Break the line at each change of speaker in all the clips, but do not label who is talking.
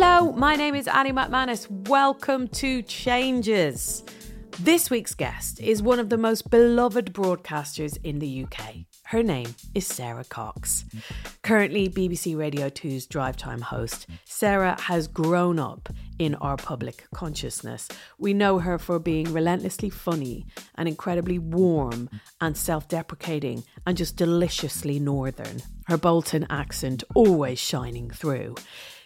Hello, my name is Annie Macmanus. Welcome to Changes. This week's guest is one of the most beloved broadcasters in the UK. Her name is Sara Cox. Currently BBC Radio 2's drive time host, Sara has grown up in our public consciousness. We know her for being relentlessly funny and incredibly warm and self deprecating and just deliciously northern. Her Bolton accent always shining through.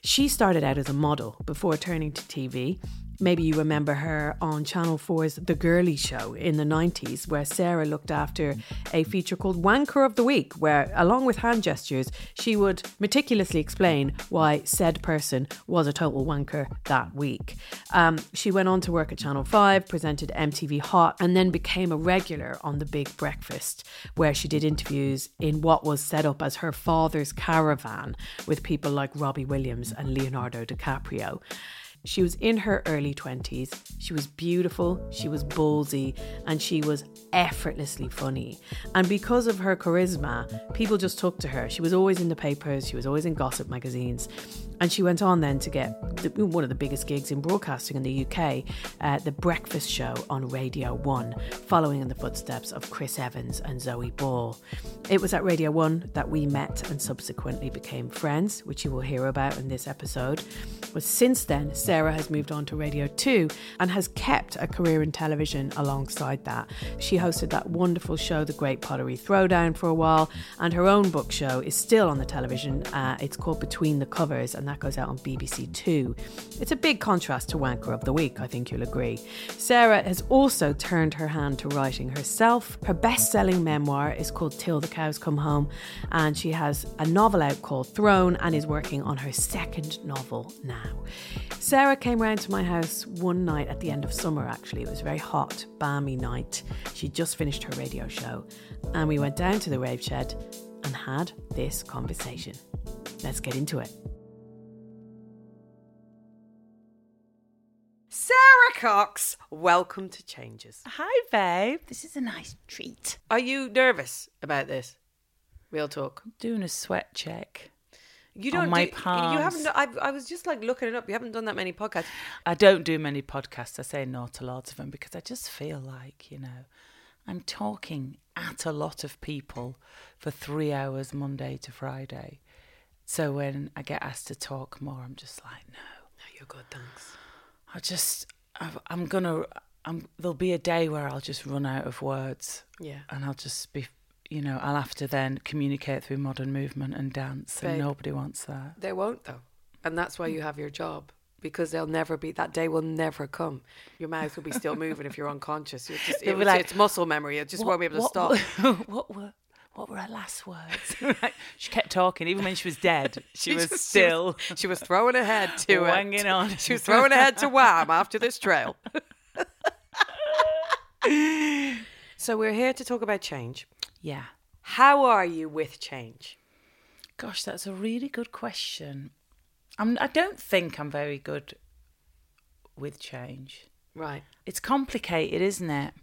She started out as a model before turning to TV. Maybe you remember her on Channel 4's The Girlie Show in the 90s, where Sara looked after a feature called Wanker of the Week, where, along with hand gestures, she would meticulously explain why said person was a total wanker that week. Um, she went on to work at Channel 5, presented MTV Hot, and then became a regular on The Big Breakfast, where she did interviews in what was set up as her father's caravan with people like Robbie Williams and Leonardo DiCaprio. She was in her early 20s. She was beautiful, she was ballsy, and she was effortlessly funny. And because of her charisma, people just took to her. She was always in the papers, she was always in gossip magazines. And she went on then to get the, one of the biggest gigs in broadcasting in the UK, uh, The Breakfast Show on Radio 1, following in the footsteps of Chris Evans and Zoe Ball. It was at Radio 1 that we met and subsequently became friends, which you will hear about in this episode. But since then, Sara has moved on to Radio 2 and has kept a career in television alongside that. She hosted that wonderful show, The Great Pottery Throwdown, for a while, and her own book show is still on the television. Uh, it's called Between the Covers, and that goes out on BBC Two. It's a big contrast to Wanker of the Week, I think you'll agree. Sara has also turned her hand to writing herself. Her best selling memoir is called Till the Cows Come Home, and she has a novel out called Throne and is working on her second novel now. Sara came round to my house one night at the end of summer, actually. It was a very hot, balmy night. She'd just finished her radio show, and we went down to the rave shed and had this conversation. Let's get into it. Sara Cox, welcome to Changes.
Hi, babe. This is a nice treat.
Are you nervous about this? Real talk.
Doing a sweat check.
You don't
my
do, You haven't. I, I was just like looking it up. You haven't done that many podcasts.
I don't do many podcasts. I say no to lots of them because I just feel like, you know, I'm talking at a lot of people for three hours Monday to Friday. So when I get asked to talk more, I'm just like, no.
No, you're good. Thanks.
I just, I, I'm gonna, I'm. There'll be a day where I'll just run out of words,
Yeah.
and I'll just be, you know, I'll have to then communicate through modern movement and dance, and nobody wants that.
They won't though, and that's why mm. you have your job because they'll never be. That day will never come. Your mouth will be still moving if you're unconscious. You're just, it, it's-
like,
it's muscle memory. It just won't be able to stop.
What, what were what were her last words? Right. She kept talking, even when she was dead. She, was
just-
still
She was throwing ahead to it.
on.
She was throwing ahead to Wham after this trail. so we're here to talk about change.
Yeah.
How are you with change?
Gosh, that's a really good question. I'm, I don't think I'm very good with change.
Right.
It's complicated, isn't it?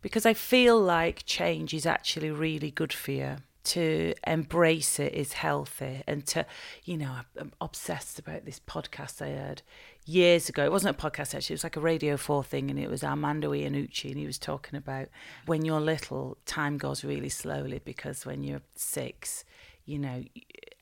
Because I feel like change is actually really good for you. To embrace it is healthy. And to, you know, I'm- obsessed about this podcast I heard years ago. It wasn't a podcast actually, it was like a Radio 4 thing. And it was Armando Iannucci. And he was talking about when you're little, time goes really slowly because when you're six, you know,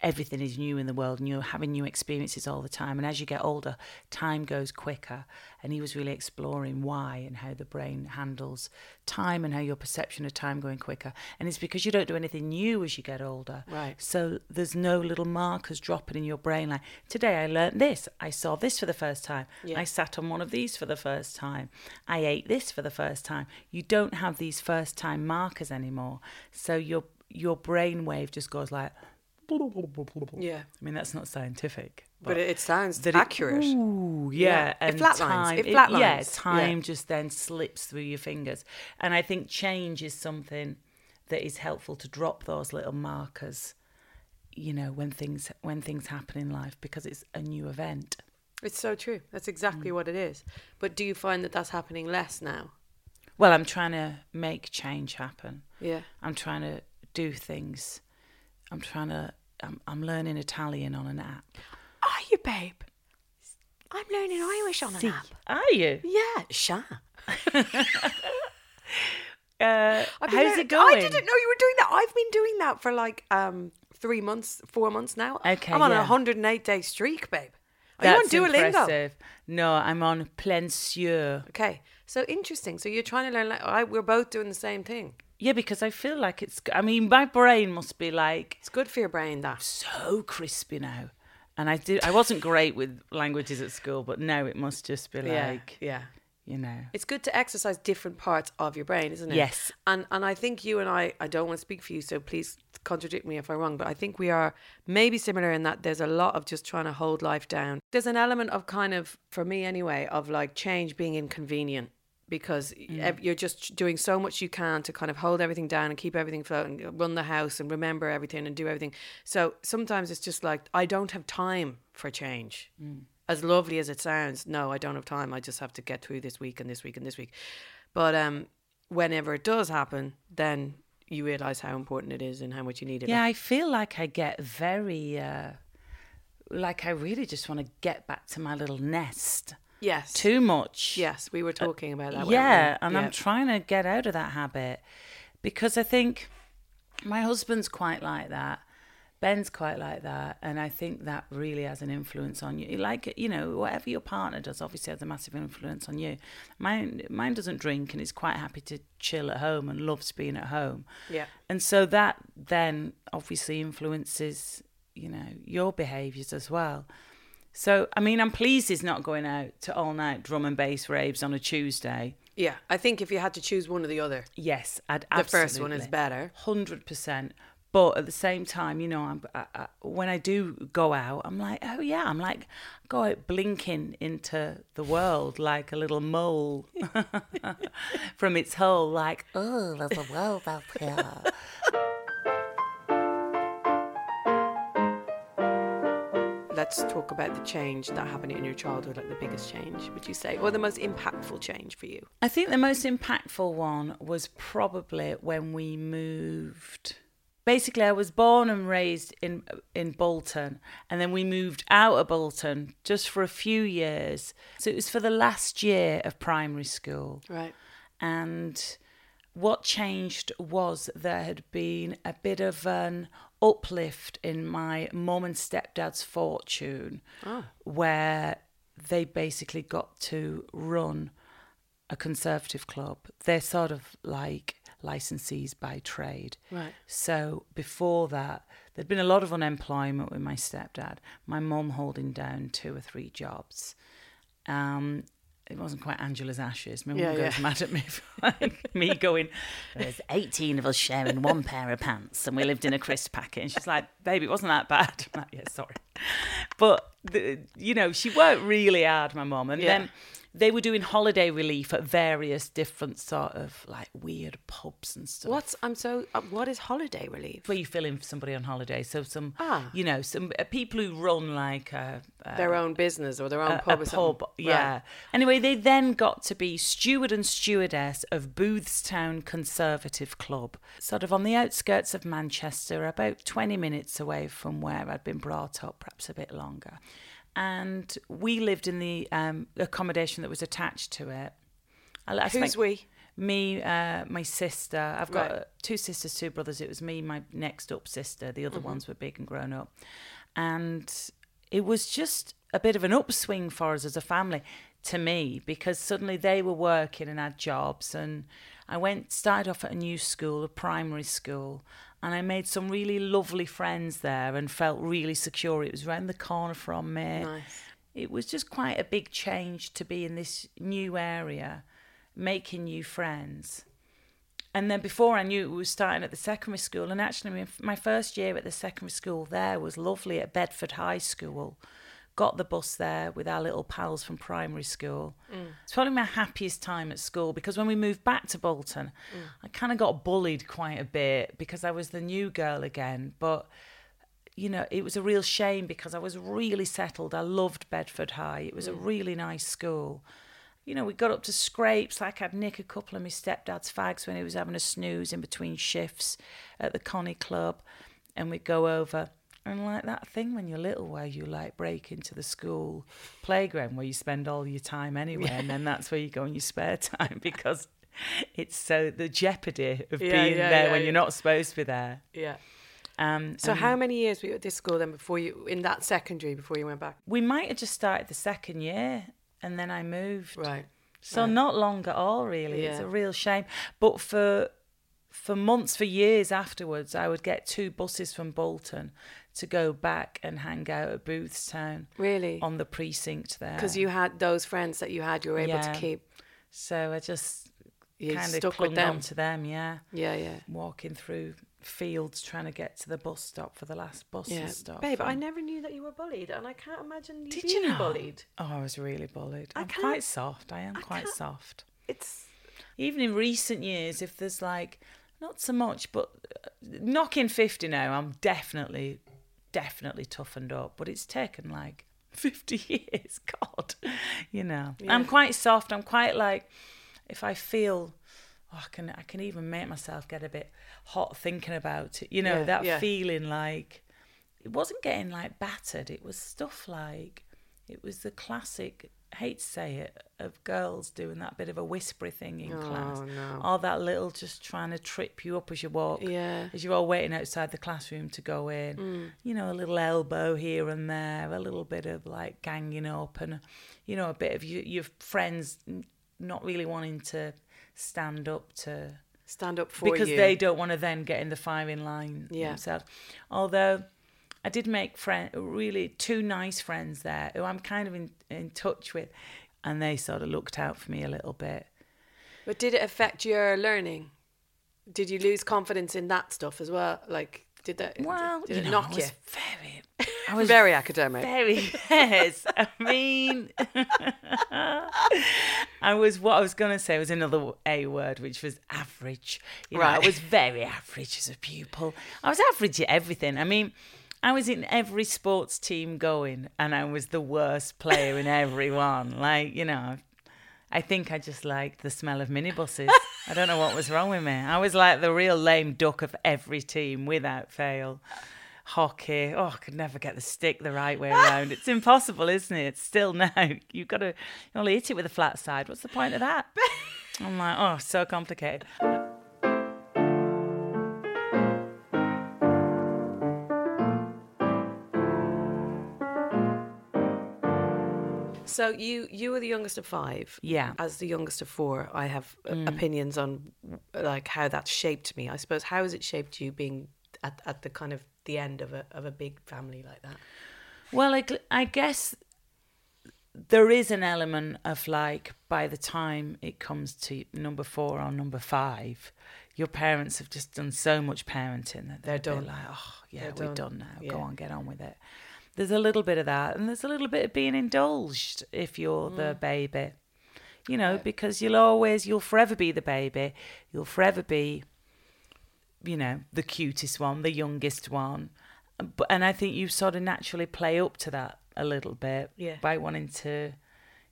everything is new in the world and you're having new experiences all the time. And as you get older, time goes quicker. And he was really exploring why and how the brain handles time and how your perception of time going quicker. And it's because you don't do anything new as you get older.
Right.
So there's no little markers dropping in your brain like, today I learnt this. I saw this for the first time.
Yeah.
I sat on one of these for the first time. I ate this for the first time. You don't have these first time markers anymore. So your your brain wave just goes like
Yeah.
I mean, that's not scientific.
But it, it sounds
that it-
accurate.
ooh, yeah,
Yeah. It
and
flatlines.
time,
It
yeah, time
Yeah.
just then slips through your fingers, and I think change is something that is helpful to drop those little markers. You know, when things when things happen in life, because it's a new event.
It's so true. That's exactly mm. what it is. But do you find that that's happening less now?
Well, I'm trying to make change happen.
Yeah.
I'm trying to do things. I'm trying to. I'm, I'm learning Italian on an app.
Are you, babe? I'm learning Irish on an app.
Are you?
Yeah, sure.
Uh,
I've been
how's
learning-
it going?
I didn't know you were doing that. I've been doing that for like um three months, four months now.
Okay,
I'm on a 108 day streak, babe. Are
That's
you on Duolingo?
impressive. No, I'm on Plein Sur.
Okay, so interesting. So you're trying to learn. Like, I, we're both doing the same thing.
Yeah, because I feel like it's. I mean, my brain must be like
It's good for your brain. That
so crispy now. And I did. I wasn't great with languages at school, but now it must just be like,
yeah.
you know.
It's good to exercise different parts of your brain, isn't it?
Yes.
And and I think you and I, I don't want to speak for you, so please contradict me if I'm wrong, but I think we are maybe similar in that there's a lot of just trying to hold life down. There's an element of kind of, for me anyway, of like change being inconvenient because ev- you're just doing so much you can to kind of hold everything down and keep everything floating, run the house and remember everything and do everything. So sometimes it's just like, I don't have time for change. As lovely as it sounds, no, I don't have time. I just have to get through this week and this week and this week. But um, whenever it does happen, then you realize how important it is and how much you need it.
Yeah, I feel like I get very. Uh, like I really just want to get back to my little nest.
Yes.
Too much.
Yes, we were uh, talking about that.
yeah, and
Yeah.
I'm trying to get out of that habit because I think my husband's quite like that. Ben's quite like that, and I think that really has an influence on you. Like you know, whatever your partner does, obviously has a massive influence on you. Mine, mine doesn't drink and is quite happy to chill at home and loves being at home.
Yeah.
and so that then obviously influences you know your behaviours as well. So I mean, I'm pleased he's not going out to all night drum and bass raves on a Tuesday.
Yeah, I think if you had to choose one or the other,
Yes, I'd
the first one is better.
Hundred percent. But at the same time, you know, I'm, I, I, when I do go out, I'm like, oh yeah, I'm like, go out blinking into the world like a little mole from its hole, like, oh, there's a world out here.
Let's talk about the change that happened in your childhood, like the biggest change, would you say, or the most impactful change for you?
I think the most impactful one was probably when we moved. Basically, I was born and raised in in Bolton, and then we moved out of Bolton just for a few years. So it was for the last year of primary school.
Right.
And what changed was there had been a bit of an uplift in my mum and stepdad's fortune, where they basically got to run a conservative club. They're sort of like licensees by trade.
Right.
So before that, there'd been a lot of unemployment with my stepdad. My mum holding down two or three jobs. Um, it wasn't quite Angela's ashes. My mum
Yeah,
goes
yeah.
mad at me for like, me going. There's 18 of us sharing one pair of pants, and we lived in a crisp packet. And she's like, "Baby, it wasn't that bad." I'm like, "Yeah, sorry," but the, you know, she worked really hard, my mum, and
Yeah.
then they were doing holiday relief at various different sort of like weird pubs and stuff.
What's I'm so uh, what is holiday relief?
Where you fill in for somebody on holiday. So some,
Ah.
you know, some uh, people who run like a, a,
Their own business or their own
a,
pub
a pub. Yeah. Anyway, they then got to be steward and stewardess of Boothstown Conservative Club, sort of on the outskirts of Manchester, about 20 minutes away from where I'd been brought up, perhaps a bit longer. And we lived in the um, accommodation that was attached to it. I, I
Who's we?
me, uh, my sister. I've got
Right.
two sisters, two brothers. It was me, my next up sister. The other
Mm-hmm.
ones were big and grown up, and it was just a bit of an upswing for us as a family. To me, because suddenly they were working and had jobs, and I went started off at a new school, a primary school, and I made some really lovely friends there, and felt really secure. It was round the corner from me
Nice.
it was just quite a big change to be in this new area, making new friends. And then before I knew it, we were starting at the secondary school. And actually, my, my first year at the secondary school there was lovely at Bedford High School. Got the bus there with our little pals from primary school. Mm. It's probably my happiest time at school because when we moved back to Bolton, mm. I kind of got bullied quite a bit because I was the new girl again. But you know, it was a real shame because I was really settled. I loved Bedford High. It was a mm. really nice school. You know, we got up to scrapes. Like I'd nick a couple of my stepdad's fags when he was having a snooze in between shifts at the Connie Club, and we'd go over. And like that thing when you're little, where you like break into the school playground where you spend all your time anyway, and then that's where you go in your spare time because it's so the jeopardy of
Yeah,
being
yeah,
there
yeah,
when
yeah.
you're not supposed to be there.
Yeah.
Um,
So how many years were you at this school then before you in that secondary before you went back?
we might have just started the second year and then I moved.
Right.
So
right.
not long at all really. It's a real shame. But for for months, for years afterwards, I would get two buses from Bolton to go back and hang out at Boothstown
Really?
on the precinct there.
Because you had those friends that you had, you were able
Yeah.
to keep.
So I just
You
kind of
stuck
clung
with them.
on to them, yeah.
Yeah, yeah.
Walking through fields trying to get to the bus stop for the last bus
Yeah,
stop.
babe, I never knew that you were bullied, and I can't imagine you
Did
being
you know?
bullied.
Oh, I was really bullied.
I
I'm
can't-
quite soft. I am
I
quite
can't-
soft.
It's
even in recent years, if there's like not so much, but uh, knocking 50 now, I'm definitely, definitely toughened up. But it's taken like 50 years. God, you know, I'm quite soft. I'm quite like, if I feel, oh, I can, I can even make myself get a bit hot thinking about it. You know,
Yeah,
that
yeah.
feeling like it wasn't getting like battered. It was stuff like, it was the classic. Hate to say it, of girls doing that bit of a whispery thing in class
Oh, no.
or that little just trying to trip you up as you walk
Yeah.
as you're all waiting outside the classroom to go in
Mm.
you know a little elbow here and there a little bit of like ganging up and you know a bit of you, your friends not really wanting to stand up to
stand up for
because
you.
they don't want to then get in the firing line
Yeah.
themselves although I did make friend, really two nice friends there who I'm kind of in, in touch with, and they sort of looked out for me a little bit.
But did it affect your learning? Did you lose confidence in that stuff as well? Like, did that?
Well,
did
you
it
know,
knock
I
you?
very, I was
Very academic.
very yes. I mean, I was what I was going to say was another A word, which was average. You know,
Right.
I was very average as a pupil. I was average at everything. I mean. I was in every sports team going, and I was the worst player in every one. Like, you know, I think I just liked the smell of minibuses. I don't know what was wrong with me. I was like the real lame duck of every team without fail. Hockey, oh, I could never get the stick the right way around. It's impossible, isn't it? It's still now, you've got to you only hit it with a flat side. What's the point of that? I'm like, oh, so complicated.
So you you were the youngest of five.
Yeah.
As the youngest of four, I have uh, opinions on like how that shaped me. I suppose how has it shaped you being at, at the kind of the end of a of a big family like that?
Well, I, I guess there is an element of like by the time it comes to number four or number five, your parents have just done so much parenting that
They're
they're,
done.
like, oh yeah,
They're
we're
done.
done now. Go on, get on with it. There's a little bit of that, and there's a little bit of being indulged if you're the
Mm.
baby. You know, because you'll always, you'll forever be the baby. You'll forever be you know, the cutest one, the youngest one. But and I think you sort of naturally play up to that a little bit
Yeah.
by wanting to,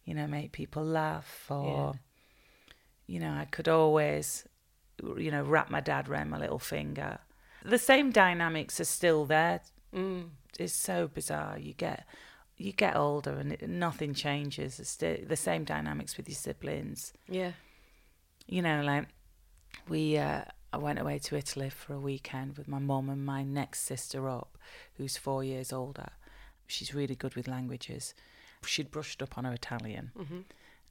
you know, make people laugh or you know, I could always you know, wrap my dad around my little finger. The same dynamics are still there.
Mm.
It's so bizarre. You get you get older and it, nothing changes. It's the same dynamics with your siblings
Yeah.
you know, like we, uh, I went away to Italy for a weekend with my mum and my next sister up, who's four years older. She's really good with languages. She'd brushed up on her Italian,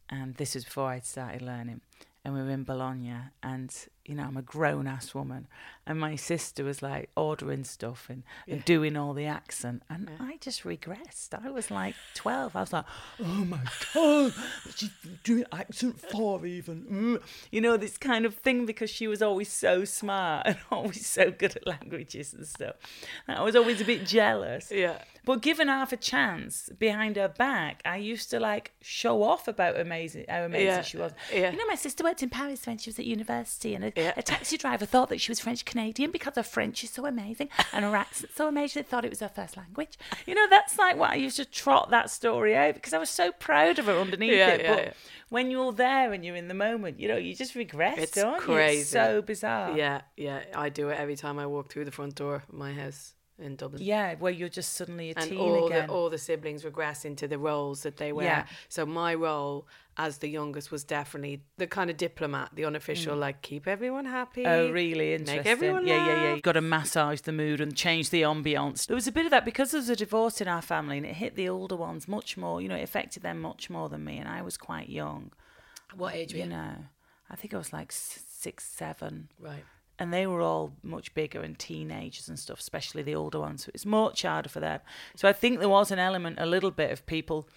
and this was before I'd started learning. And we were in Bologna, and you know, I'm a grown ass woman, and my sister was like ordering stuff and, and doing all the accent, and I just regressed. I was like 12. I was like, oh my god, she's doing accent four even. Mm. You know, this kind of thing because she was always so smart and always so good at languages and stuff. I was always a bit jealous.
Yeah.
But given half a chance behind her back, I used to like show off about amazing how amazing
Yeah,
she was.
yeah.
You know, my sister worked in Paris when she was at university, and
Yeah.
a taxi driver thought that she was French Canadian because her French is so amazing and her accent so amazing. They thought it was her first language. You know, that's like what I used to trot that story out because I was so proud of her underneath
Yeah,
it.
yeah,
but when you're there and you're in the moment, you know, you just regress,
It's
don't you?
crazy.
It's so bizarre.
Yeah, yeah. I do it every time I walk through the front door of my house in Dublin.
Yeah, where you're just suddenly a
and
teen
all
again.
the all the siblings regress into the roles that they were.
Yeah.
So my role as the youngest was definitely the kind of diplomat, the unofficial, like keep everyone happy.
Mm. Oh, really interesting.
Make everyone
yeah, yeah, yeah.
laugh.
You've got to massage the mood and change the ambience. There was a bit of that because there was a divorce in our family and it hit the older ones much more. You know, it affected them much more than me, and I was quite young.
What age were
You
you?
know, I think I was like six, seven.
Right.
And they were all much bigger and teenagers and stuff, especially the older ones. So it's much harder for them. So I think there was an element, a little bit of people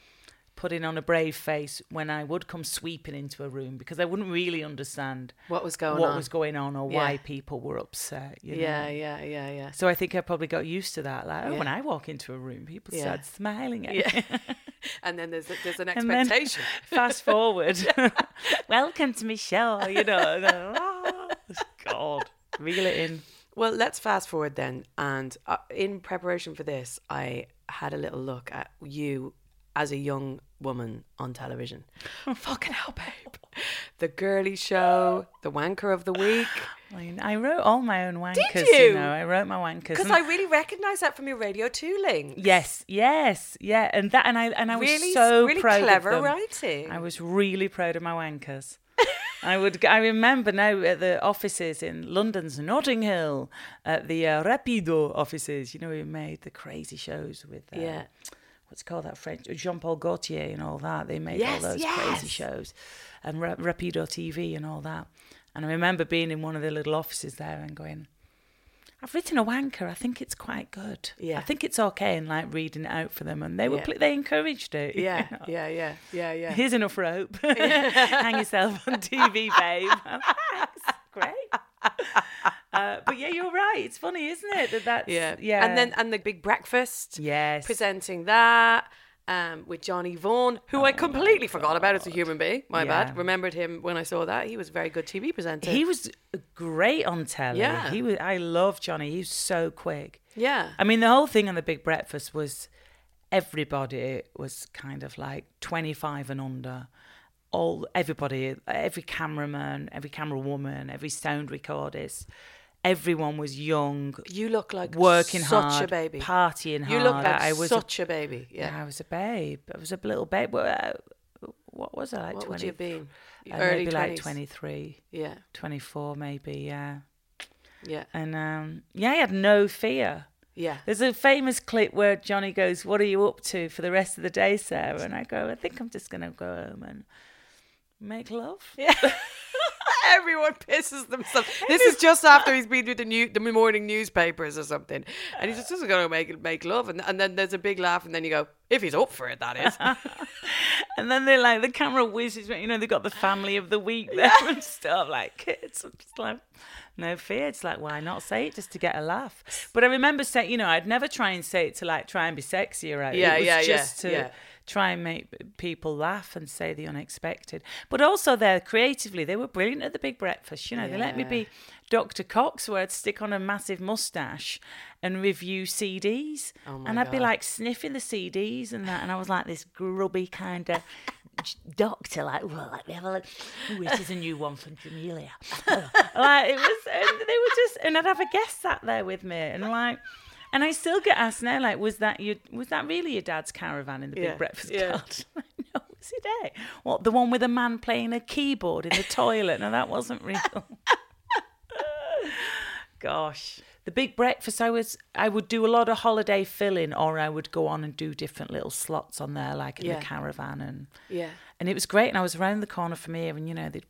putting on a brave face when I would come sweeping into a room because I wouldn't really understand
What was going
what
on?
was going on or why people were upset. You know?
yeah, yeah, yeah, yeah.
So I think I probably got used to that. Like, oh,
Yeah.
when I walk into a room, people
Yeah.
start smiling at
Yeah.
me.
and then there's there's an expectation.
fast forward, welcome to my show. You know, then, oh, God, reel it in.
Well, let's fast forward then. And uh, in preparation for this, I had a little look at you as a young woman on television. Fucking hell, babe. The girlie show, the wanker of the week.
I, I wrote all my own wankers.
you?
know, I wrote my wankers.
Because I really recognise that from your radio tooling.
Yes, yes, yeah, and that, and I, and I was
Really,
so
really
proud
clever
of them.
writing.
I was really proud of my wankers. I would. I remember now at the offices in London's Notting Hill, at the uh, Rapido offices. You know, we made the crazy shows with. Uh,
Yeah.
What's it called that French Jean Paul Gaultier and all that. They made
Yes,
all those
yes.
crazy shows, and Ra- Rapido TV and all that. And I remember being in one of the little offices there and going, I've written a wanker. I think it's quite good.
Yeah.
I think it's okay, and like reading it out for them, and they were
Yeah.
pl- they encouraged it. you
Yeah,
know.
yeah, yeah, yeah, yeah.
Here's enough rope. Hang yourself on TV, babe. Great. Uh, but yeah, you're right. It's funny, isn't it? That that's
yeah,
yeah.
And then and the big breakfast.
yes,
presenting that um, with Johnny Vaughan, who I completely forgot about as a human being. My
Oh Yeah.
bad. Remembered him when I saw that. He was a very good TV presenter.
he was great on telly.
Yeah.
he was. I love Johnny. He was so quick.
yeah.
I mean, the whole thing on the Big Breakfast was everybody was kind of like 25 and under. All everybody, every cameraman, every camera woman, every sound recordist, everyone was young,
You look like
working
such
hard,
a baby.
partying hard.
You look like
I was
such a baby.
yeah.
Yeah.
I was a babe. I was a little babe. Uh, What was I? Like
what
20,
would you have been?
uh,
Early
maybe like 23,
Yeah.
24 maybe, yeah.
Yeah.
And um, yeah, I had no fear.
Yeah.
There's a famous clip where Johnny goes, "What are you up to for the rest of the day, Sara?" And I go, "I think I'm just gonna go home and make love."
Yeah. Everyone pisses themselves. This is just after he's been with the new the morning newspapers or something, and he's just going to make make love, and and then there's a big laugh, and then you go, if he's up for it, that is.
And then they're like, the camera whizzes, you know, they've got the family of the week there and stuff, like kids. I'm just like, no fear. It's like, why not say it just to get a laugh? But I remember saying, you know, I'd never try and say it to like try and be sexy or out.
Yeah,
it was
yeah, yeah,
just to
yeah.
Try and make people laugh and say the unexpected. But also, there creatively, they were brilliant at the Big Breakfast. You know, they let me be Dr. Cox, where I'd stick on a massive mustache and review CDs.
Oh my
and I'd be like sniffing the CDs and that. And I was like this grubby kind of doctor, like, well, let me have a look. Ooh, this is a new one from Jamelia. like, it was, and they were just, and I'd have a guest sat there with me. And like, and I still get asked now, like, was that your, was that really your dad's caravan in the
Yeah,
Big Breakfast
yeah.
Garden? no, Lucy Day. What, the one with a man playing a keyboard in the toilet? No, that wasn't real. Gosh. The big breakfast, I was, I would do a lot of holiday filling, or I would go on and do different little slots on there, like in
Yeah.
the caravan, and
Yeah.
and it was great. And I was around the corner from here, and you know, the,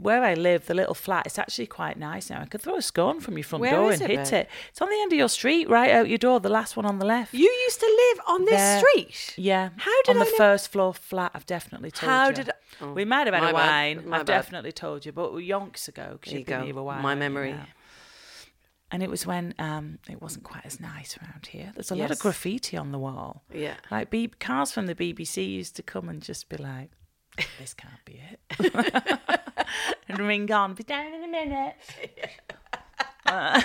where I live, the little flat, it's actually quite nice now. I could throw a scone from your front
Where
door and
it,
hit
babe?
it. It's on the end of your street, right out your door, the last one on the left.
You used to live on this
There.
street.
Yeah.
How did
on
I
the first floor flat? I've definitely told
How
you.
did I- oh,
we might have had
my
a
bad,
wine.
my
I've
bad.
definitely told you, but yonks ago because
There you
you've been here a while.
My
you
memory.
And it was when um, it wasn't quite as nice around here. There's a lot
Yes.
of graffiti on the wall.
Yeah.
Like B- cars from the BBC used to come and just be like, "This can't be it," ring on, "Be down in a minute."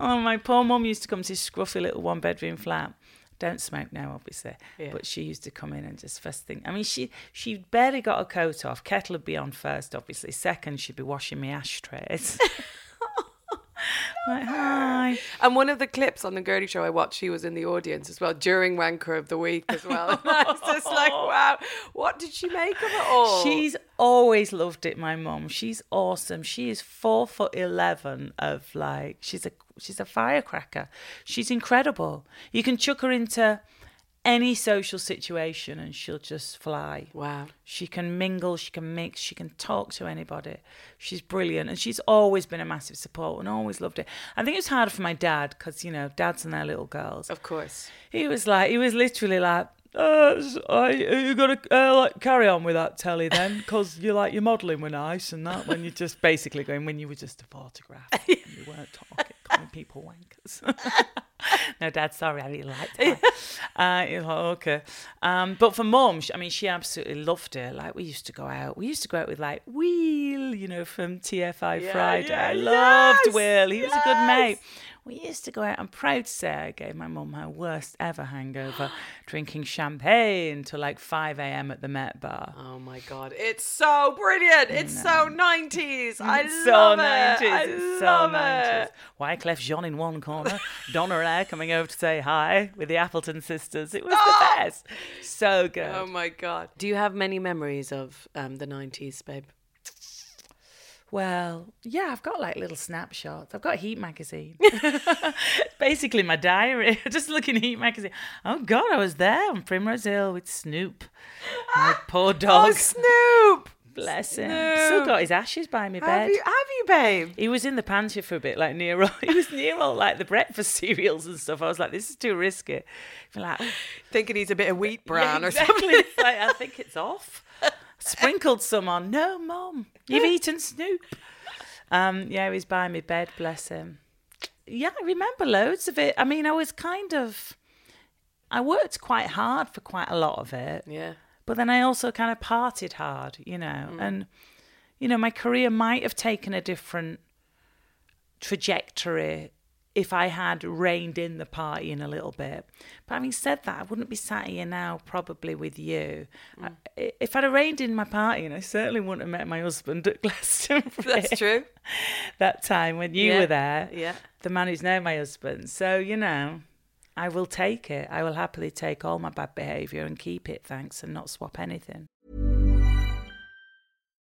oh, my poor mum used to come to this scruffy little one-bedroom flat. Don't smoke now, obviously,
Yeah.
but she used to come in and just first thing. I mean, she she barely got her coat off. Kettle would be on first, obviously. Second, she'd be washing me ashtrays. like, hi.
And one of the clips on the Girlie show I watched, she was in the audience as well during Wanker of the Week as well. I was just like, wow, what did she make of it all?
She's always loved it, my mum. She's awesome. She is four foot eleven of like she's a she's a firecracker. She's incredible. You can chuck her into any social situation and she'll just fly.
wow.
She can mingle, she can mix, she can talk to anybody. She's brilliant. And she's always been a massive support and always loved it. I think it was harder for my dad because, you know, dads and their little girls.
Of course.
He was like, he was literally like, uh, you got to uh, like carry on with that telly then, because you like your modelling were nice and that. When you're just basically going, when you were just a photograph, and you weren't talking, calling people wankers. No, Dad, sorry, I really liked it. Uh, okay. Um, but for mum, I mean, she absolutely loved it. Like we used to go out. We used to go out with like Will, you know, from TFI
Yeah,
Friday.
yeah,
I loved
yes,
Will. He was a good mate. We used to go out. I'm proud to say I gave my mum her worst ever hangover, drinking champagne till like 5 a.m. at the Met Bar.
Oh my God. It's so brilliant. It's so 90s. I
It's
love
so
it.
90s.
I
it's
love
so 90s.
it.
Wyclef Jean in one corner, Donna I coming over to say hi with the Appleton sisters. It was
Oh!
the best. So good.
Oh my God. Do you have many memories of um, the 90s, babe?
Well, yeah, I've got like little snapshots. I've got Heat magazine. Basically, my diary. Just looking at Heat magazine. Oh God, I was there on Primrose Hill with Snoop. My poor oh, dog.
Oh, Snoop.
Bless him.
Snoop.
Still got his ashes by my
Have
bed.
you, have you, babe?
He was in the pantry for a bit, like near all. He was near all like the breakfast cereals and stuff. I was like, this is too risky. I'm like, oh,
Thinking he's a bit of wheat bran
yeah,
or something.
Like, I think it's off. Sprinkled some on. No, mom, you've eaten Snoop. Um, yeah, he was by my bed. Bless him. Yeah, I remember loads of it. I mean, I was kind of. I worked quite hard for quite a lot of it.
Yeah.
But then I also kind of partied hard, you know, and you know, my career might have taken a different trajectory if I had reined in the partying a little bit. But having said that, I wouldn't be sat here now probably with you. Mm. I, if I'd have reined in my partying, I certainly wouldn't have met my husband at Glastonbury.
That's true.
that time when you
Yeah,
were there,
yeah.
the man who's now my husband. So, you know, I will take it. I will happily take all my bad behaviour and keep it, thanks, and not swap anything.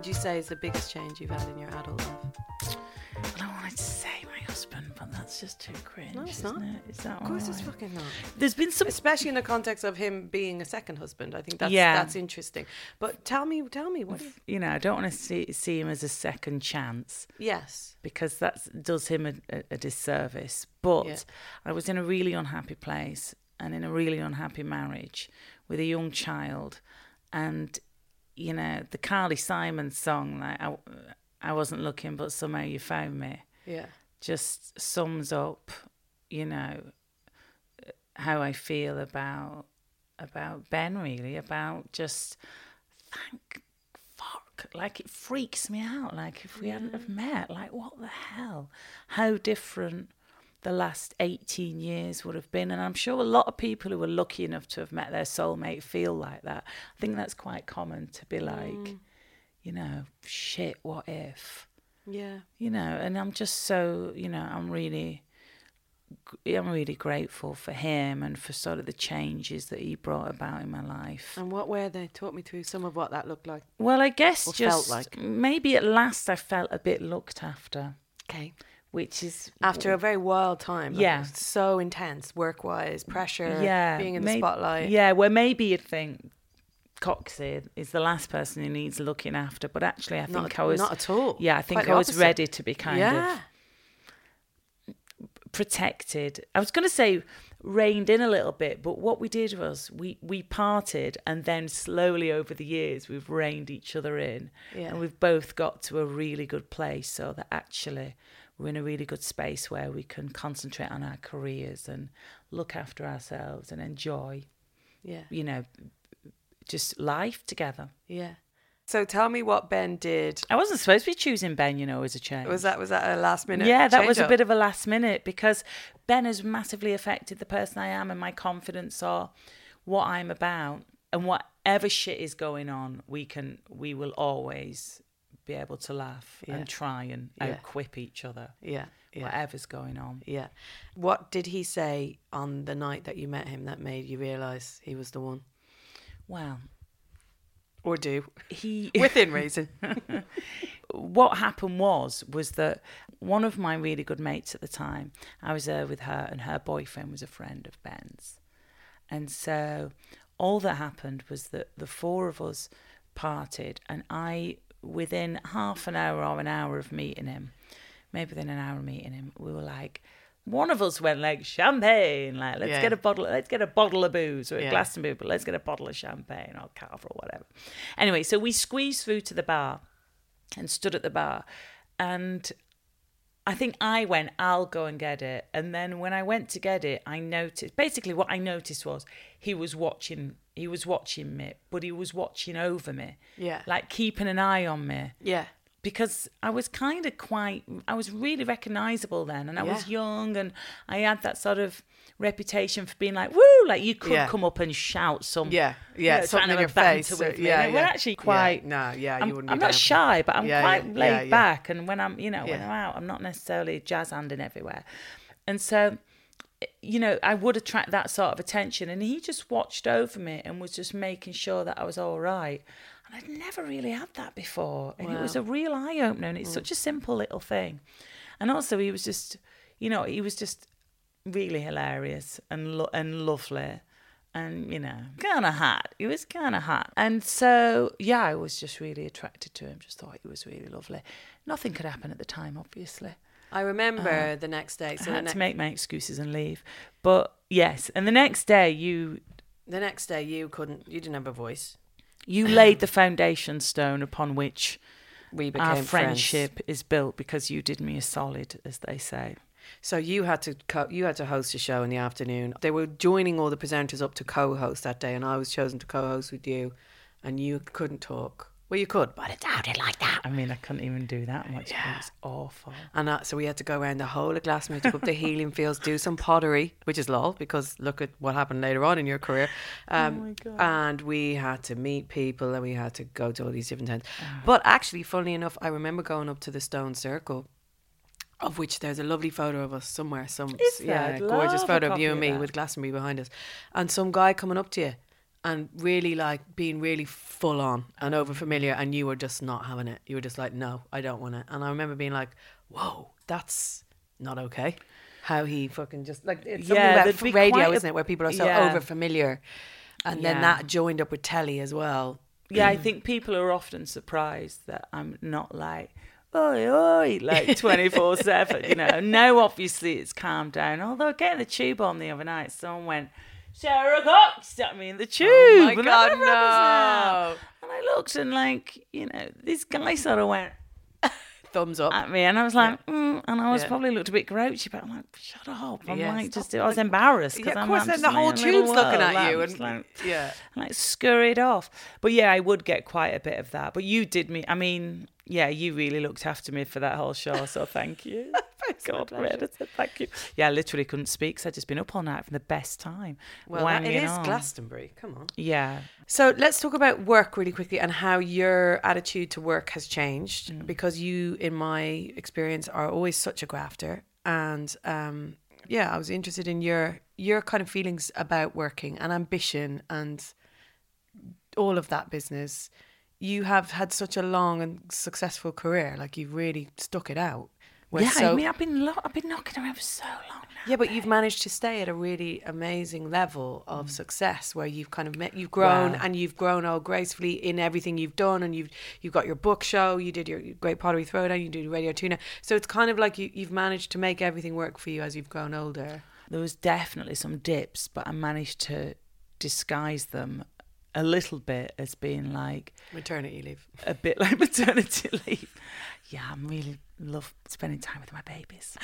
Would you say is the biggest change you've had in your adult life?
Well, I wanted to say my husband, but that's just too cringe.
No, it's
isn't
not.
It? Is that
Of course, it's fucking not.
There's been some.
Especially in the context of him being a second husband, I think that's
Yeah.
that's interesting. But tell me, tell me what? you-
You know, I don't want to see, see him as a second chance
yes,
because that does him a, a, a disservice. But
Yeah.
I was in a really unhappy place and in a really unhappy marriage with a young child, and you know the Carly Simon song, like I, I wasn't looking, but somehow you found me.
yeah,
just sums up, you know, how I feel about about Ben really, about just thank fuck. Like it freaks me out. Like if we hadn't have met, like what the hell? How different the last 18 years would have been. And I'm sure a lot of people who are lucky enough to have met their soulmate feel like that. I think that's quite common to be mm. like, you know, shit, what if?
yeah.
you know and i'm just so you know i'm really i'm really grateful for him and for sort of the changes that he brought about in my life
And what were they? Talk me through some of what that looked like.
well i guess just
like.
maybe at last i felt a bit looked after
Okay.
Which is
After a very wild time. like,
Yeah.
So intense, work wise, pressure,
yeah
being in the spotlight.
yeah where maybe you'd think Coxie is the last person who needs looking after, but actually, I think
at-
I was
not at all.
Yeah, I think I was
opposite.
ready to be kind
yeah.
of protected. I was going to say reined in a little bit, but what we did was we we parted, and then slowly over the years we've reined each other in,
Yeah.
and we've both got to a really good place, so that actually we're in a really good space where we can concentrate on our careers and look after ourselves and enjoy,
yeah.
you know, just life together.
Yeah. So tell me what Ben did.
I wasn't supposed to be choosing Ben, you know, as a change.
Was that was that a last minute?
Yeah, that was a bit of a last minute because Ben has massively affected the person I am and my confidence or what I'm about. And whatever shit is going on, we can we will always be able to laugh
Yeah.
and try and
Yeah.
outquip each other.
Yeah. Yeah.
Whatever's going on.
Yeah. What did he say on the night that you met him that made you realise he was the one?
Well,
Or do?
he
Within reason.
what happened was was that one of my really good mates at the time, I was there with her, and her boyfriend was a friend of Ben's, and so all that happened was that the four of us parted, and I, within half an hour or an hour of meeting him, maybe within an hour of meeting him, we were like. One of us went like champagne, like let's
Yeah.
get a bottle, let's get a bottle of booze or a
Yeah.
glass of booze, but let's get a bottle of champagne or cava or whatever. Anyway, so we squeezed through to the bar, and stood at the bar. And I think I went, I'll go and get it. And then when I went to get it, I noticed basically what I noticed was he was watching he was watching me, but he was watching over me.
Yeah.
Like keeping an eye on me.
yeah.
Because I was kind of quite I was really recognizable then and I was young and I had that sort of reputation for being like, woo, like you could
Yeah.
come up and shout some
Yeah.
you
Yeah.
know,
something in your face.
Uh, with me.
Yeah. Yeah.
We're actually
Yeah.
quite
No. Yeah. You
I'm,
wouldn't.
I'm not shy, but I'm
Yeah,
quite
yeah,
laid
yeah, yeah.
back. And when I'm, you know, when
Yeah.
I'm out, I'm not necessarily jazz handing everywhere. And so, eh, you know, I would attract that sort of attention. And he just watched over me and was just making sure that I was all right. And I'd never really had that before. And it was a real eye opener. And it's mm. such a simple little thing. And also, he was just, you know, he was just really hilarious and lo- and lovely and you know kind of hot he was kind of hot and so yeah i was just really attracted to him just thought he was really lovely nothing could happen at the time obviously
I remember uh, the next day. So
i had
ne-
to make my excuses and leave but yes and the next day you
the next day, you couldn't. You didn't have a voice.
You laid the foundation stone upon which
We became
our
friends.
friendship is built because you did me a solid as they say
So you had to co- you had to host a show in the afternoon. They were joining all the presenters up to co-host that day, and I was chosen to co-host with you, and you couldn't talk. Well, you could.
but it sounded like that. I mean, I couldn't even do that much. Yeah. It was awful.
And uh, so we had to go around the whole of Glastonbury to go up the healing fields, do some pottery, which is lol because look at what happened later on in your career. Um, And we had to meet people and we had to go to all these different towns. But actually, funnily enough, I remember going up to the Stone Circle. Of which there's a lovely photo of us somewhere, some yeah, gorgeous photo of you and me with Glastonbury behind us, and some guy coming up to you, and really like being really full on and over familiar, and you were just not having it. You were just like, no, I don't want it. And I remember being like, whoa, that's not okay. How he fucking just like it's something
Yeah,
about
there'd
radio, isn't it, where people are so
yeah.
over familiar, and then that joined up with telly as well.
Yeah, I mm. think people are often surprised that I'm not like, oi, oi, like 24 7. You know, now obviously it's calmed down. Although getting the tube on the other night, someone went, Sara Cox at me in the tube.
Oh my
And
God,
never happens now.
no.
And I looked and, like, you know, this guy sort of went
Thumbs up.
at me, and I was like, mm, and I was
Yeah.
probably looked a bit grouchy, but I'm like, shut up. I'm
Yeah,
like, just, I was embarrassed because
yeah, of course,
I'm
then the whole tube's looking
world,
at you,
I'm
and
like,
yeah.
and like scurried off. But yeah, I would get quite a bit of that. But you did me. I mean, yeah, you really looked after me for that whole show. So thank you. Thank God, credit. Thank you. Yeah, I literally couldn't speak. Cause I'd just been up all night for the best time.
Well, that, it is
on.
Glastonbury. Come on.
Yeah.
So let's talk about work really quickly and how your attitude to work has changed because you, in my experience, are always such a grafter. And um, yeah, I was interested in your your kind of feelings about working and ambition and all of that business. You have had such a long and successful career, like you've really stuck it out. We're
yeah,
so-
I mean, I've been lo- I've been knocking around for so long now.
yeah, but you've managed to stay at a really amazing level of mm. success where you've kind of met, you've grown
Wow.
and you've grown all gracefully in everything you've done, and you've you've got your book show, you did your Great Pottery Throwdown, you did Radio Tuna, so it's kind of like you you've managed to make everything work for you as you've grown older.
There was definitely some dips, but I managed to disguise them a little bit as being like
Maternity leave.
a bit like maternity leave. Yeah, I'm really love spending time with my babies.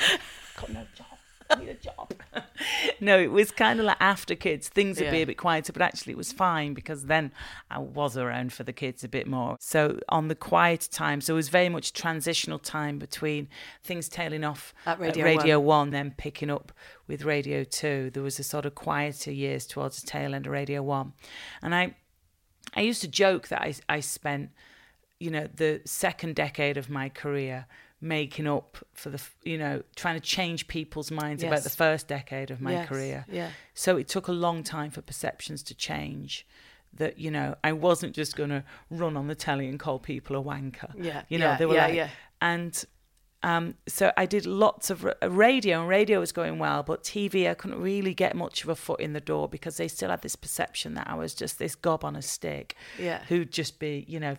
Got no job. I need a job. no, it was kind of like after kids, things would be a bit quieter, but actually it was fine because then I was around for the kids a bit more. So on the quiet time, so it was very much transitional time between things tailing off
At Radio
Radio One, then picking up with Radio Two. There was a sort of quieter years towards the tail end of Radio One, and I, I used to joke that I I spent, you know, the second decade of my career making up for the, you know, trying to change people's minds about the first decade of my
Yes,
career.
yeah.
So it took a long time for perceptions to change. That you know, I wasn't just going to run on the telly and call people a wanker.
Yeah,
you know,
yeah,
they were
yeah,
like,
yeah.
and um, so I did lots of radio, and radio was going well, but TV I couldn't really get much of a foot in the door because they still had this perception that I was just this gob on a stick,
Yeah.
who'd just be, you know,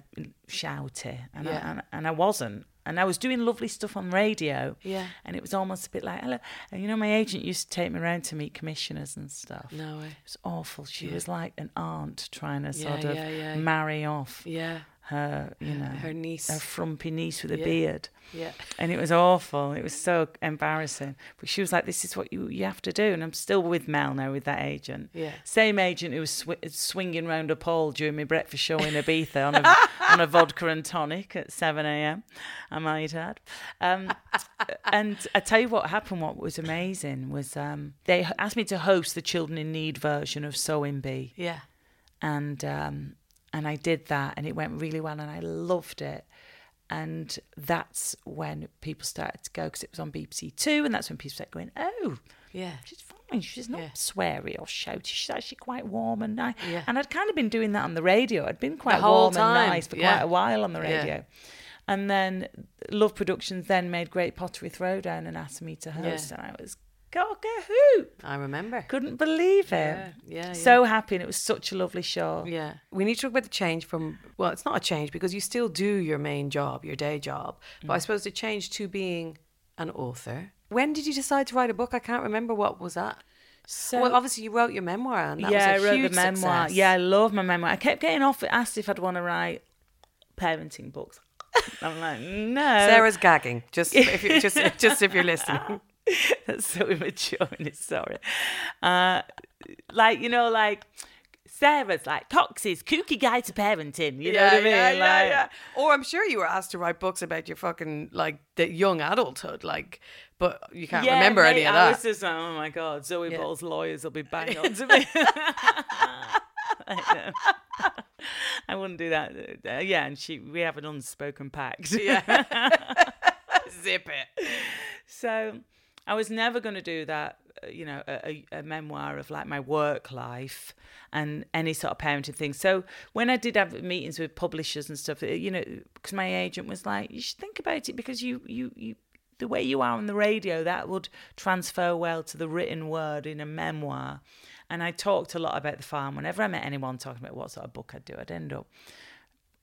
shouty, and
Yeah.
I, and, and I wasn't. And I was doing lovely stuff on radio,
Yeah.
and it was almost a bit like, hello. And you know, my agent used to take me around to meet commissioners and stuff.
No way.
It was awful. She was like an aunt trying to
Yeah,
sort of
yeah, yeah.
marry off
Yeah.
Her, you know,
Her niece.
her frumpy niece with a
Yeah.
beard.
Yeah.
And it was awful. It was so embarrassing. But she was like, "This is what you you have to do." And I'm still with Mel now with that agent.
Yeah.
Same agent who was sw- swinging round a pole during my breakfast show in Ibiza on a on a vodka and tonic at 7 a.m. I might add. Um, and I tell you what happened. What was amazing was um, they asked me to host the Children in Need version of Sewing Bee
Yeah.
and um, and I did that, and it went really well, and I loved it. And that's when people started to go because it was on BBC Two, and that's when people started going, "Oh,
Yeah.
she's fine. She's not
Yeah.
sweary or shouty. She's actually quite warm and nice."
Yeah.
And I'd kind of been doing that on the radio. I'd been quite warm
time,
and nice for
yeah.
quite a while on the radio. And then Love Productions then made Great Pottery Throwdown and asked me to host, and I was cock a hoop.
I remember.
Couldn't believe it.
Yeah, yeah,
So happy, and it was such a lovely show.
Yeah. We need to talk about the change from, well, it's not a change because you still do your main job, your day job. But
Mm.
I suppose the change to being an author. When did you decide to write a book? I can't remember what was that.
So
well, obviously you wrote your memoir and that
yeah,
was a
I wrote
huge
the memoir.
success.
Yeah, I love my memoir. I kept getting off asked if I'd want to write parenting books. I'm like, no.
Sara's gagging. Just if you just just if you're listening.
That's so immature in its sorry. Uh, like you know, like Sara's like Cox's kooky guide to parenting. You know what I mean?
Yeah, yeah,
Like-
yeah. Or I'm sure you were asked to write books about your fucking like the young adulthood, like, but you can't
Yeah,
remember
mate,
any of that.
I was just like, oh my god, Zoe
Yeah.
Ball's lawyers will be bang on to me. I. I wouldn't do that. Uh, yeah, and she, we have an unspoken pact.
Yeah. Zip it.
So I was never going to do that, uh, you know, a, a, memoir of like my work life and any sort of parenting thing. So when I did have meetings with publishers and stuff, uh, you know, because my agent was like, you should think about it because you, you, you, the way you are on the radio, that would transfer well to the written word in a memoir. And I talked a lot about the farm. Whenever I met anyone talking about what sort of book I'd do, I'd end up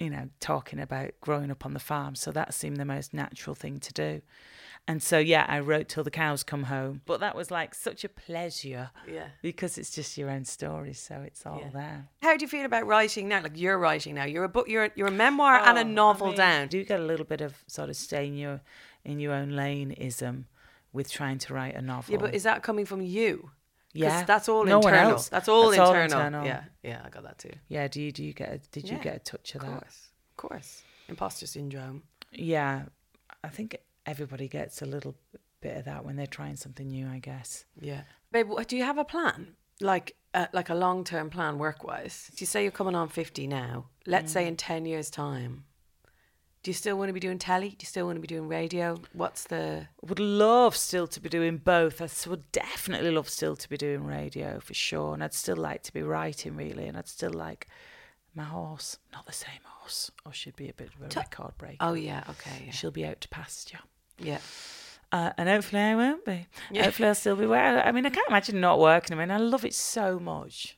you know, talking about growing up on the farm. So that seemed the most natural thing to do. And so, yeah, I wrote Till the Cows Come Home. But that was like such a pleasure
Yeah.
because it's just your own story. So it's all
Yeah.
there.
How do you feel about writing now? Like you're writing now. You're a book. You're you're a memoir and
Oh,
a novel
I mean,
down.
Do you get a little bit of sort of staying your, in your own lane ism with trying to write a novel?
Yeah, but is that coming from you?
Yeah.
that's all
No
internal.
else.
That's all
That's all
internal.
internal.
Yeah, yeah, I got that too.
yeah, do you, do you get, a, did you
Yeah,
get a touch of
Of
that?
course, of course. Imposter syndrome.
Yeah, I think everybody gets a little bit of that when they're trying something new, I guess.
Yeah, babe. Do you have a plan? Like, uh, like a long term plan, work wise. Do you say you're coming on fifty now? Let's say in ten years' time. Do you still want to be doing telly? Do you still want to be doing radio? What's the
would love still to be doing both. I would definitely love still to be doing radio for sure, and I'd still like to be writing really, and I'd still like my horse, not the same horse, or she'd be a bit of a record breaker.
Oh yeah, okay, yeah,
She'll be out to pasture.
yeah.
Uh, and hopefully I won't be.
Yeah.
Hopefully I'll still be where I mean I can't imagine not working. I mean I love it so much.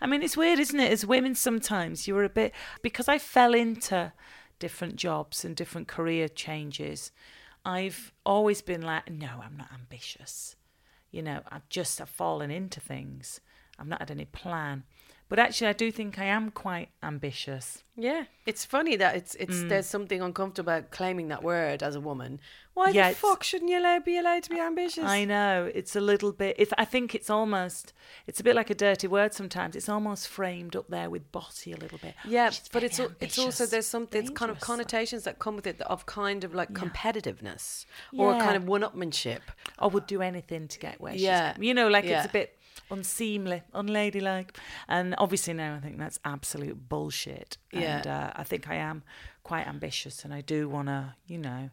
I mean it's weird, isn't it? As women sometimes you're a bit because I fell into different jobs and different career changes. I've always been like, no, I'm not ambitious. You know, I've just I've fallen into things. I've not had any plan. But actually I do think I am quite ambitious.
Yeah, it's funny that it's it's
Mm.
there's something uncomfortable about claiming that word as a woman. Why
Yeah,
the fuck shouldn't you allow, be allowed to be ambitious?
I know it's a little bit. If I think it's almost, it's a bit like a dirty word. Sometimes it's almost framed up there with bossy a little bit.
Yeah,
She's
but it's al- it's also there's some it's kind of connotations that come with it of kind of like competitiveness or
Yeah.
kind of one-upmanship.
I would do anything to get where
Yeah,
she's. You know, like
yeah.
it's a bit unseemly, unladylike, and obviously now I think that's absolute bullshit.
Yeah.
And uh, I think I am quite ambitious, and I do want to, you know.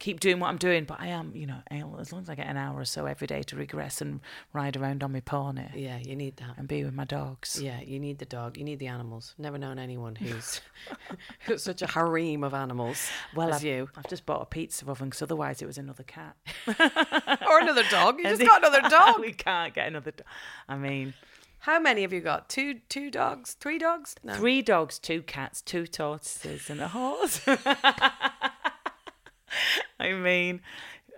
Keep doing what I'm doing, but I am, you know, as long as I get an hour or so every day to regress and ride around on my pony
Yeah, you need that.
and be with my dogs.
Yeah, you need the dog. You need the animals. Never known anyone who's who's such a harem of animals
Well,
as
I've,
you.
I've just bought a pizza oven because otherwise it was another cat.
or another dog. You just got another dog.
we can't get another dog. I mean,
How many have you got? Two two dogs? Three dogs? No.
three dogs, two cats, two tortoises, and a horse. I mean,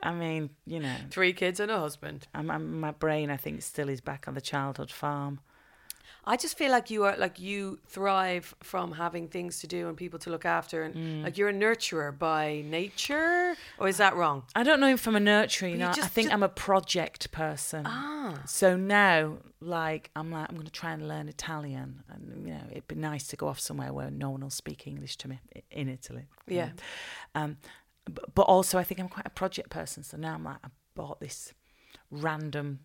I mean, you know,
Three kids and a husband.
I'm, I'm, my brain, I think, still is back on the childhood farm.
I just feel like you are like you thrive from having things to do and people to look after and
Mm.
like you're a nurturer by nature or is that wrong?
I don't know if I'm a nurturer, you. I think
just-
I'm a project person.
Ah.
So now, like, I'm like, I'm going to try and learn Italian, and you know, it'd be nice to go off somewhere where no one will speak English to me in Italy.
Yeah.
Um, but, but also, I think I'm quite a project person. So now I'm like, I bought this random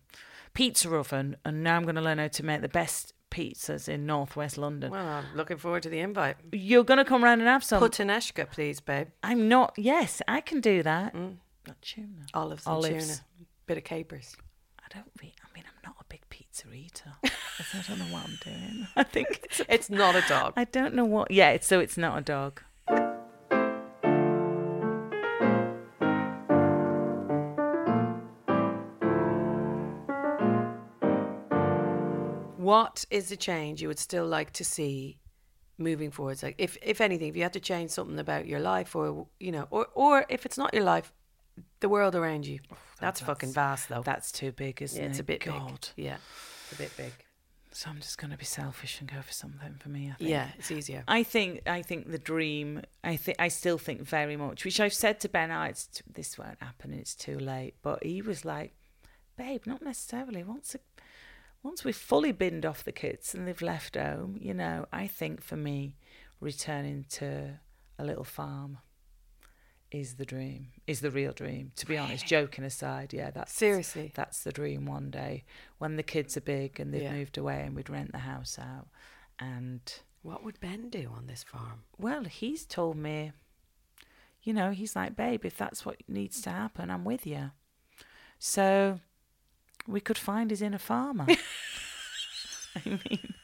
pizza oven, and now I'm going to learn how to make the best pizzas in northwest London.
Well, I'm looking forward to the invite.
You're going to come round and have some.
Puttanesca, please, babe.
I'm not. Yes, I can do that.
Mm.
Not tuna.
Olives and
Olives.
tuna. Bit of capers.
I don't. Re- I mean, I'm not a big pizza eater. I don't know what I'm doing. I think
It's not a dog.
I don't know what. Yeah, it's, so it's not a dog.
What is the change you would still like to see moving forwards? Like, if if anything, if you had to change something about your life, or you know, or or if it's not your life, the world around you. Oh, that's, fucking vast, though.
That's too big, isn't
yeah,
it?
it's a bit
God.
big. Yeah, it's a bit big.
So I'm just going to be selfish and go for something for me. I think.
Yeah, it's easier.
I think I think the dream. I think I still think very much, which I've said to Ben. Oh, it's t- this won't happen. It's too late. But he was like, "Babe, not necessarily. Once a once we've fully binned off the kids and they've left home, you know, I think for me, returning to a little farm is the dream, is the real dream. To be honest, joking aside, yeah, that's
Seriously?
that's the dream. One day when the kids are big and they've
Yeah.
moved away, and we'd rent the house out. And
What would Ben do on this farm?
well, he's told me, you know, he's like, babe, if that's what needs to happen, I'm with you. So we could find his inner farmer. I mean,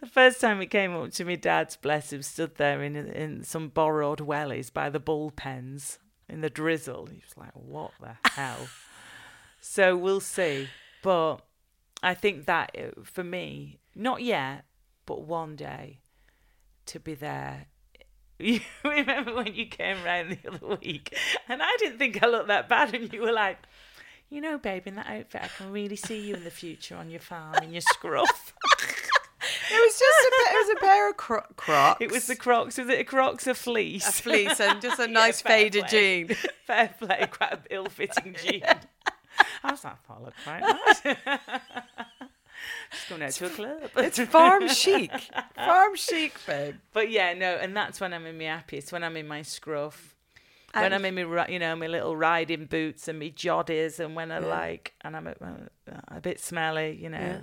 the first time he came up to me, dad's bless him, stood there in in some borrowed wellies by the bullpens in the drizzle. He was like, what the hell? so we'll see. But I think that uh, for me, not yet, but one day to be there. You remember when you came round the other week and I didn't think I looked that bad and you were like, you know, babe, in that outfit, I can really see you in the future on your farm in your scruff.
It was just a, it was a pair of cro- Crocs.
it was the Crocs. Was it a Crocs or fleece?
a fleece and just a nice
fair
faded
play.
jean.
Fair play, quite a ill-fitting jean. I was like, that looked quite nice. Just going out to a club.
It's farm chic. Farm chic, babe.
But yeah, no, and that's when I'm in my happiest, when I'm in my scruff. When I'm in my, you know, my little riding boots and my joddies, and when I
Yeah.
like, and I'm a, uh, a bit smelly, you know,
Yeah.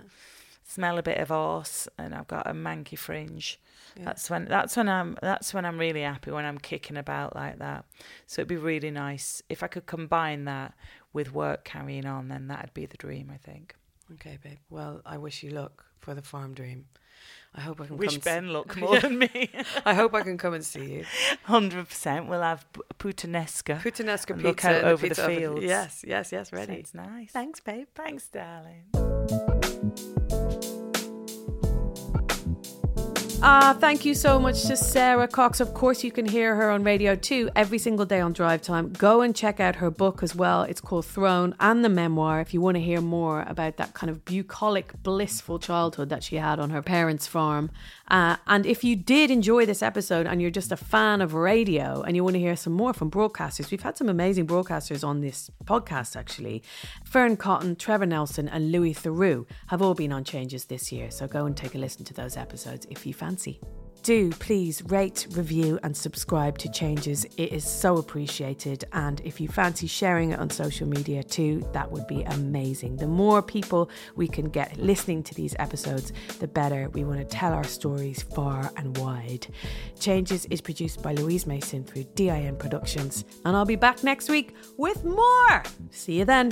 smell a bit of horse, and I've got a manky fringe.
Yeah.
That's when that's when I'm that's when I'm really happy when I'm kicking about like that. So it'd be really nice if I could combine that with work carrying on. Then that'd be the dream, I think.
Okay, babe. Well, I wish you luck for the farm dream. I hope I can
Wish Ben luck more than me.
I hope I can come and see you.
Hundred percent. We'll have puttanesca.
Puttanesca pizza.
look out over the
oven.
fields.
Yes, yes, yes. Ready.
Sounds nice.
Thanks, babe.
Thanks, darling.
Ah, thank you so much to Sara Cox. Of course, you can hear her on Radio 2 every single day on Drive Time. Go and check out her book as well. It's called Throne and the memoir if you want to hear more about that kind of bucolic, blissful childhood that she had on her parents' farm. Uh, and if you did enjoy this episode and you're just a fan of radio and you want to hear some more from broadcasters, we've had some amazing broadcasters on this podcast actually. Fearne Cotton, Trevor Nelson, and Louis Theroux have all been on changes this year. So go and take a listen to those episodes if you fancy. Do please rate, review, and subscribe to Changes. It is so appreciated. And if you fancy sharing it on social media too, that would be amazing. The more people we can get listening to these episodes, the better. We want to tell our stories far and wide. Changes is produced by Louise Mason through DIN Productions. And I'll be back next week with more. See you then.